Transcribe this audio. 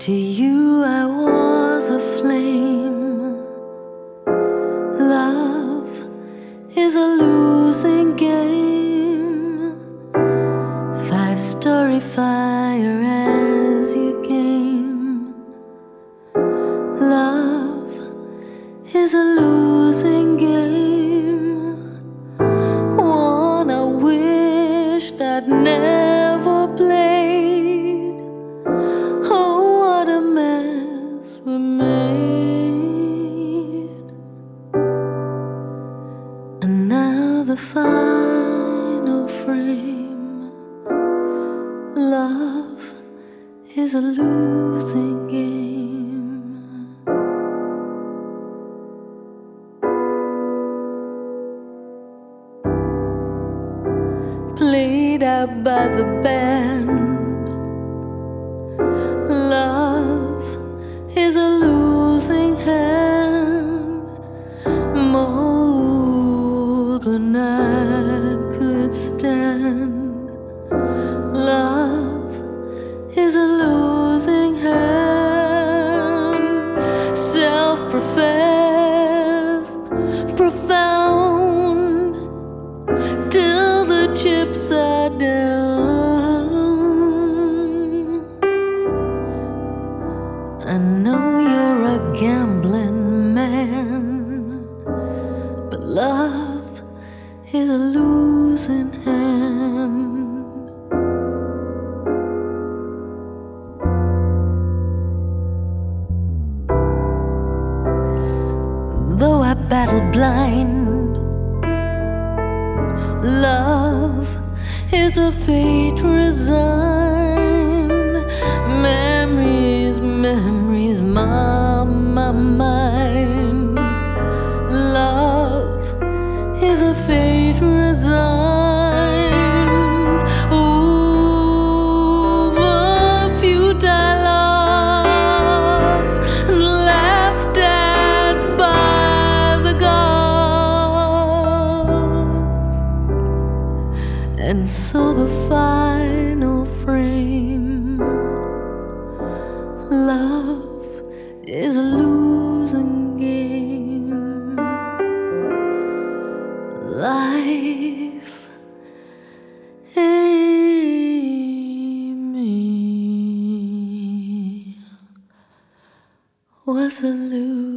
To you, I was a flame. Love is a losing game. Five story fire as you came. Love is a losing game. One I wished I'd never And now the final frame. Love is a losing game. Played out by the band. Love is a than I could stand. Love is a losing hand, self professed, profound, till the chips are down. I know you're a gambling man, but love is a losing hand. Though I battle blind, love is a fate resigned. Memories, memories, my, my mind. Love is a fate and so the final frame love is a losing was a loser.